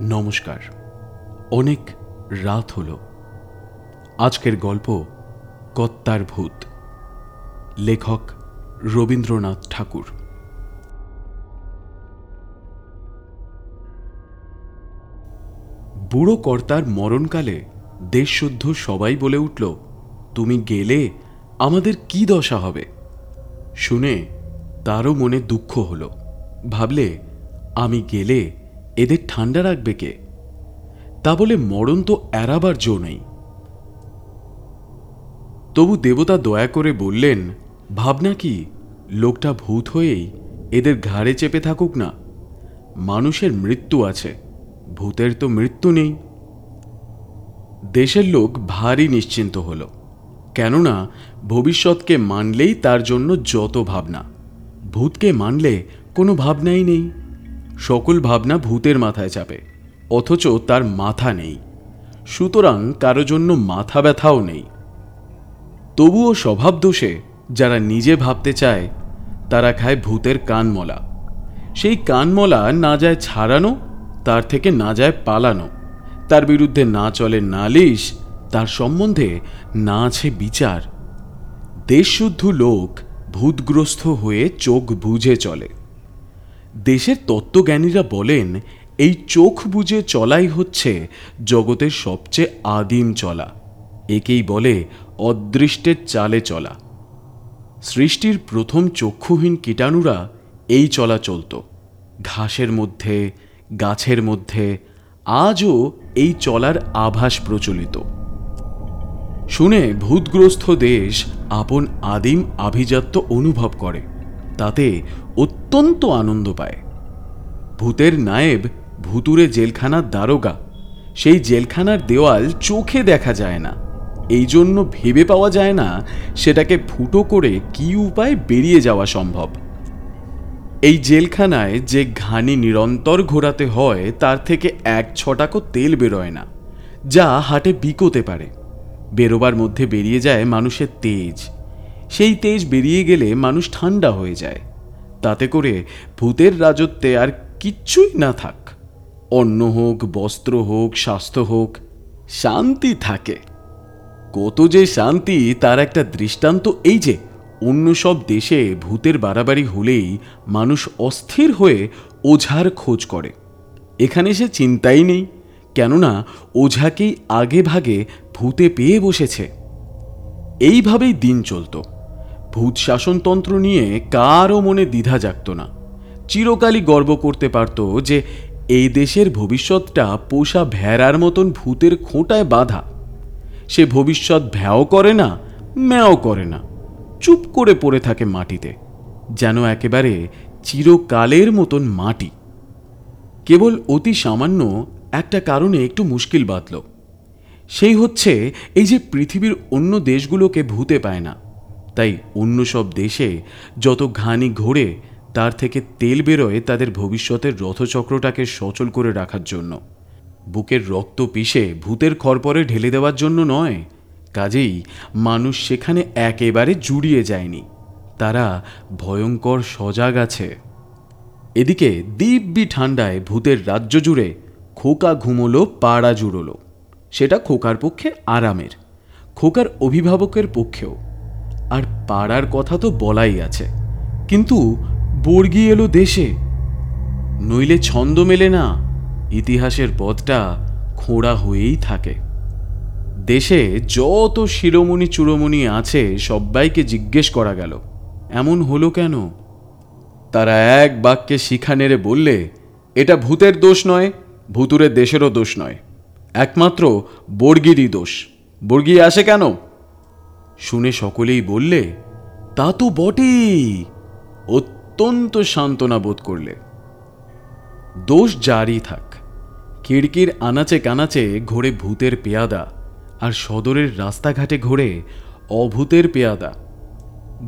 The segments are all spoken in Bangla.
নমস্কার। অনেক রাত হলো। আজকের গল্প কত্তার ভূত। লেখক রবীন্দ্রনাথ ঠাকুর। বুড়ো কর্তার মরণকালে দেশশুদ্ধ সবাই বলে উঠল, তুমি গেলে আমাদের কি দশা হবে? শুনে তারও মনে দুঃখ হলো। ভাবলে, আমি গেলে এদের ঠান্ডা রাখবে কে? তা বলে মরণ তো এড়াবার জো নেই। তবু দেবতা দয়া করে বললেন, ভাবনা কি? লোকটা ভূত হয়েই এদের ঘাড়ে চেপে থাকুক না। মানুষের মৃত্যু আছে, ভূতের তো মৃত্যু নেই। দেশের লোক ভারী নিশ্চিন্ত হল, কেননা ভবিষ্যৎকে মানলেই তার জন্য যত ভাবনা, ভূতকে মানলে কোনো ভাবনাই নেই। সকল ভাবনা ভূতের মাথায় চাপে, অথচ তার মাথা নেই। সুতরাং কারও জন্য মাথা ব্যথাও নেই। তবুও স্বভাব দোষে যারা নিজে ভাবতে চায়, তারা খায় ভূতের কানমলা। সেই কানমলা না যায় ছাড়ানো, তার থেকে না যায় পালানো। তার বিরুদ্ধে না চলে নালিশ, তার সম্বন্ধে না আছে বিচার। দেশশুদ্ধ লোক ভূতগ্রস্ত হয়ে চোখ বুঝে চলে। দেশের তত্ত্বজ্ঞানীরা বলেন, এই চোখ বুঝে চলাই হচ্ছে জগতের সবচেয়ে আদিম চলা। একেই বলে অদৃষ্টের চালে চলা। সৃষ্টির প্রথম চক্ষুহীন কীটাণুরা এই চলা চলত। ঘাসের মধ্যে, গাছের মধ্যে আজও এই চলার আভাস প্রচলিত। শুনে ভূতগ্রস্ত দেশ আপন আদিম আভিজাত্য অনুভব করে। তাতে অত্যন্ত আনন্দ পায়। ভূতের নায়েব ভুতুরে জেলখানার দারোগা। সেই জেলখানার দেওয়াল চোখে দেখা যায় না। এই জন্য ভেবে পাওয়া যায় না সেটাকে ফুটো করে কি উপায় বেরিয়ে যাওয়া সম্ভব। এই জেলখানায় যে ঘানি নিরন্তর ঘোরাতে হয়, তার থেকে এক ছটাকও তেল বেরোয় না, যা হাটে বিকোতে পারে। বেরোবার মধ্যে বেরিয়ে যায় মানুষের তেজ। সেই তেজ বেরিয়ে গেলে মানুষ ঠান্ডা হয়ে যায়। তাতে করে ভূতের রাজত্বে আর কিচ্ছুই না থাক। অন্ন হোক, বস্ত্র হোক, স্বাস্থ্য হোক, শান্তি থাকে। কত যে শান্তি, তার একটা দৃষ্টান্ত এই যে, অন্য সব দেশে ভূতের বাড়াবাড়ি হলেই মানুষ অস্থির হয়ে ওঝার খোঁজ করে। এখানে সে চিন্তাই নেই, কেননা ওঝাকেই আগে ভাগে ভূতে পেয়ে বসেছে। এইভাবেই দিন চলত। ভূত শাসনতন্ত্র নিয়ে কারও মনে দ্বিধা জাগত না। চিরকালই গর্ব করতে পারত যে এই দেশের ভবিষ্যৎটা পোষা ভেড়ার মতন ভূতের খোঁটায় বাঁধা। সে ভবিষ্যৎ ভ্যাও করে না, ম্যাও করে না। চুপ করে পড়ে থাকে মাটিতে, যেন একেবারে চিরকালের মতন মাটি। কেবল অতি সামান্য একটা কারণে একটু মুশকিল বাঁধল। সেই হচ্ছে এই যে পৃথিবীর অন্য দেশগুলোকে ভূতে পায় না। তাই অন্য সব দেশে যত ঘানি ঘোরে তার থেকে তেল বেরোয় তাদের ভবিষ্যতের রথচক্রটাকে সচল করে রাখার জন্য। বুকের রক্ত পিষে ভূতের খরপরে ঢেলে দেওয়ার জন্য নয়, কাজেই মানুষ সেখানে একেবারে জুড়িয়ে যায়নি। তারা ভয়ঙ্কর সজাগ আছে। এদিকে দিব্যি ঠান্ডায় ভূতের রাজ্য জুড়ে খোকা ঘুমোলো, পাড়া জুড়োলো। সেটা খোকার পক্ষে আরামের, খোকার অভিভাবকের পক্ষেও। আর পাড়ার কথা তো বলাই আছে। কিন্তু বর্গি এলো দেশে। নইলে ছন্দ মেলে না, ইতিহাসের পথটা খোঁড়া হয়েই থাকে। দেশে যত শিরোমণি চূড়োমণি আছে সবাইকে জিজ্ঞেস করা গেল, এমন হলো কেন? তারা এক বাক্যে শিখা নেড়ে বললে, এটা ভূতের দোষ নয় ভুতুরের দেশেরও দোষ নয়। একমাত্র বর্গিরই দোষ। বর্গি আসে কেন? শুনে সকলেই বললে, তা তো বটেই। অত্যন্ত সান্ত্বনা বোধ করলে। দোষ জারি থাক, খিড়কির আনাচে কানাচে ঘোরে ভূতের পেয়াদা আর সদরের রাস্তাঘাটে ঘোরে অভূতের পেয়াদা।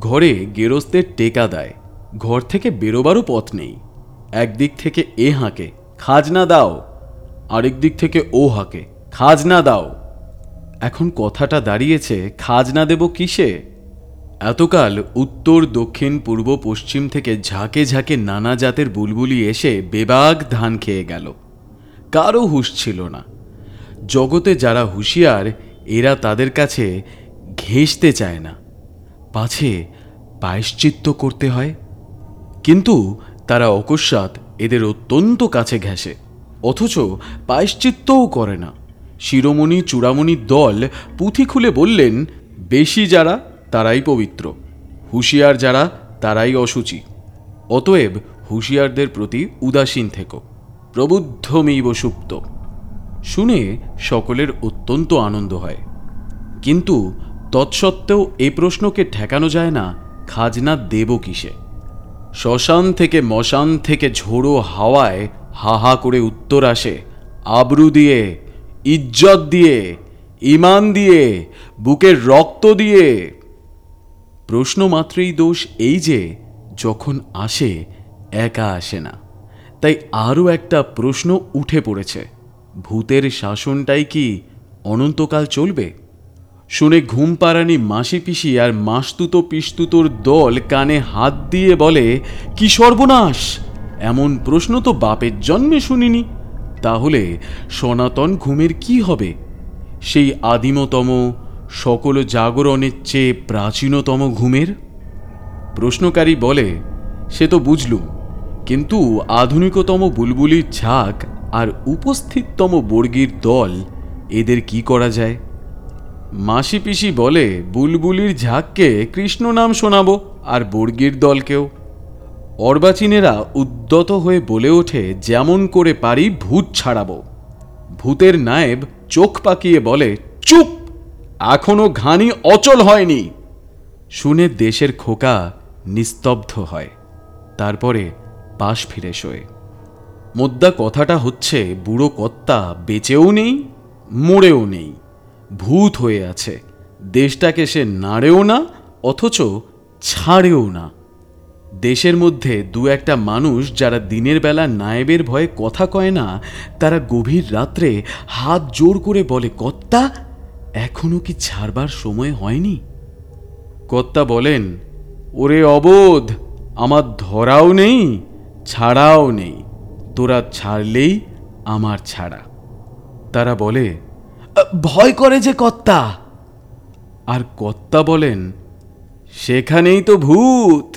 ঘরে গেরস্তের টেকা দেয়, ঘর থেকে বেরোবারও পথ নেই। একদিক থেকে এ হাঁকে, খাজনা দাও। আরেক দিক থেকে ও হাঁকে, খাজনা দাও। এখন কথাটা দাঁড়িয়েছে, খাজনা দেব কিসে? এতকাল উত্তর, দক্ষিণ, পূর্ব, পশ্চিম থেকে ঝাঁকে ঝাঁকে নানা জাতের বুলবুলি এসে বেবাগ ধান খেয়ে গেল। কারও হুঁশ ছিল না। জগতে যারা হুঁশিয়ার, এরা তাদের কাছে ঘেঁষতে চায় না। পাছে পায়শ্চিত্ত করতে হয়। কিন্তু তারা অকস্মাৎ এদের অত্যন্ত কাছে ঘেঁষে। অথচ পায়শ্চিত্তও করে না। শিরোমণি চূড়ামণির দল পুঁথি খুলে বললেন, বেশি যারা, তারাই পবিত্র। হুঁশিয়ার যারা, তারাই অসুচি। অতএব হুঁশিয়ারদের প্রতি উদাসীন থেকো। প্রবুদ্ধমিব সুপ্ত। শুনে সকলের অত্যন্ত আনন্দ হয়। কিন্তু তৎসত্ত্বেও এ প্রশ্নকে ঠেকানো যায় না, খাজনা দেব কিসে? শ্মশান থেকে মশান থেকে ঝোড়ো হাওয়ায় হা হা করে উত্তর আসে, আবরু দিয়ে ইজ্জত দিয়ে ইমান দিয়ে, বুকের রক্ত দিয়ে। প্রশ্ন মাত্রেই দোষ এই যে, যখন আসে, একা আসে না। তাই আরও একটা প্রশ্ন উঠে পড়েছে, ভূতের শাসনটাই কি অনন্তকাল চলবে? শুনে ঘুম পাড়ানি মাসি পিসি আর মাসতুতো পিস্তুতোর দল কানে হাত দিয়ে বলে, কি সর্বনাশ! এমন প্রশ্ন তো বাপের জন্মে শুনিনি। তাহলে সনাতন ঘুমের কি হবে? সেই আদিমতম সকল জাগরণের চেয়ে প্রাচীনতম ঘুমের? প্রশ্নকারী বলে, সে তো বুঝলুম, কিন্তু আধুনিকতম বুলবুলির ঝাঁক আর উপস্থিততম বর্গীর দল এদের কি করা যায়? মাসি পিসি বলে, বুলবুলির ঝাঁককে কৃষ্ণ নাম শোনাবো আর বর্গীর দলকেও। অর্বাচীনেরা উদ্যত হয়ে বলে ওঠে, যেমন করে পারি ভূত ছাড়াবো। ভূতের নায়েব চোখ পাকিয়ে বলে, চুপ! এখনও ঘানি অচল হয়নি। শুনে দেশের খোকা নিস্তব্ধ হয়। তারপরে পাশ ফিরে শোয়। মোদ্দা কথাটা হচ্ছে, বুড়ো কর্তা বেঁচেও নেই, মরেও নেই। ভূত হয়ে আছে। দেশটাকে সে নাড়েও না, অথচ ছাড়েও না। দেশের মধ্যে দু একটা মানুষ যারা দিনের বেলা নায়েবের ভয়ে কথা কয় না, তারা গভীর রাত্রে হাত জোর করে বলে কর্তা এখনও কি ছাড়বার সময় হয়নি? কর্তা বলেন, ওরে অবোধ, আমার ধরাও নেই, ছাড়াও নেই, তোরা ছাড়লেই আমার ছাড়া। তারা বলে ভয় করে যে কর্তা আর কর্তা বলেন, সেখানেই তো ভূত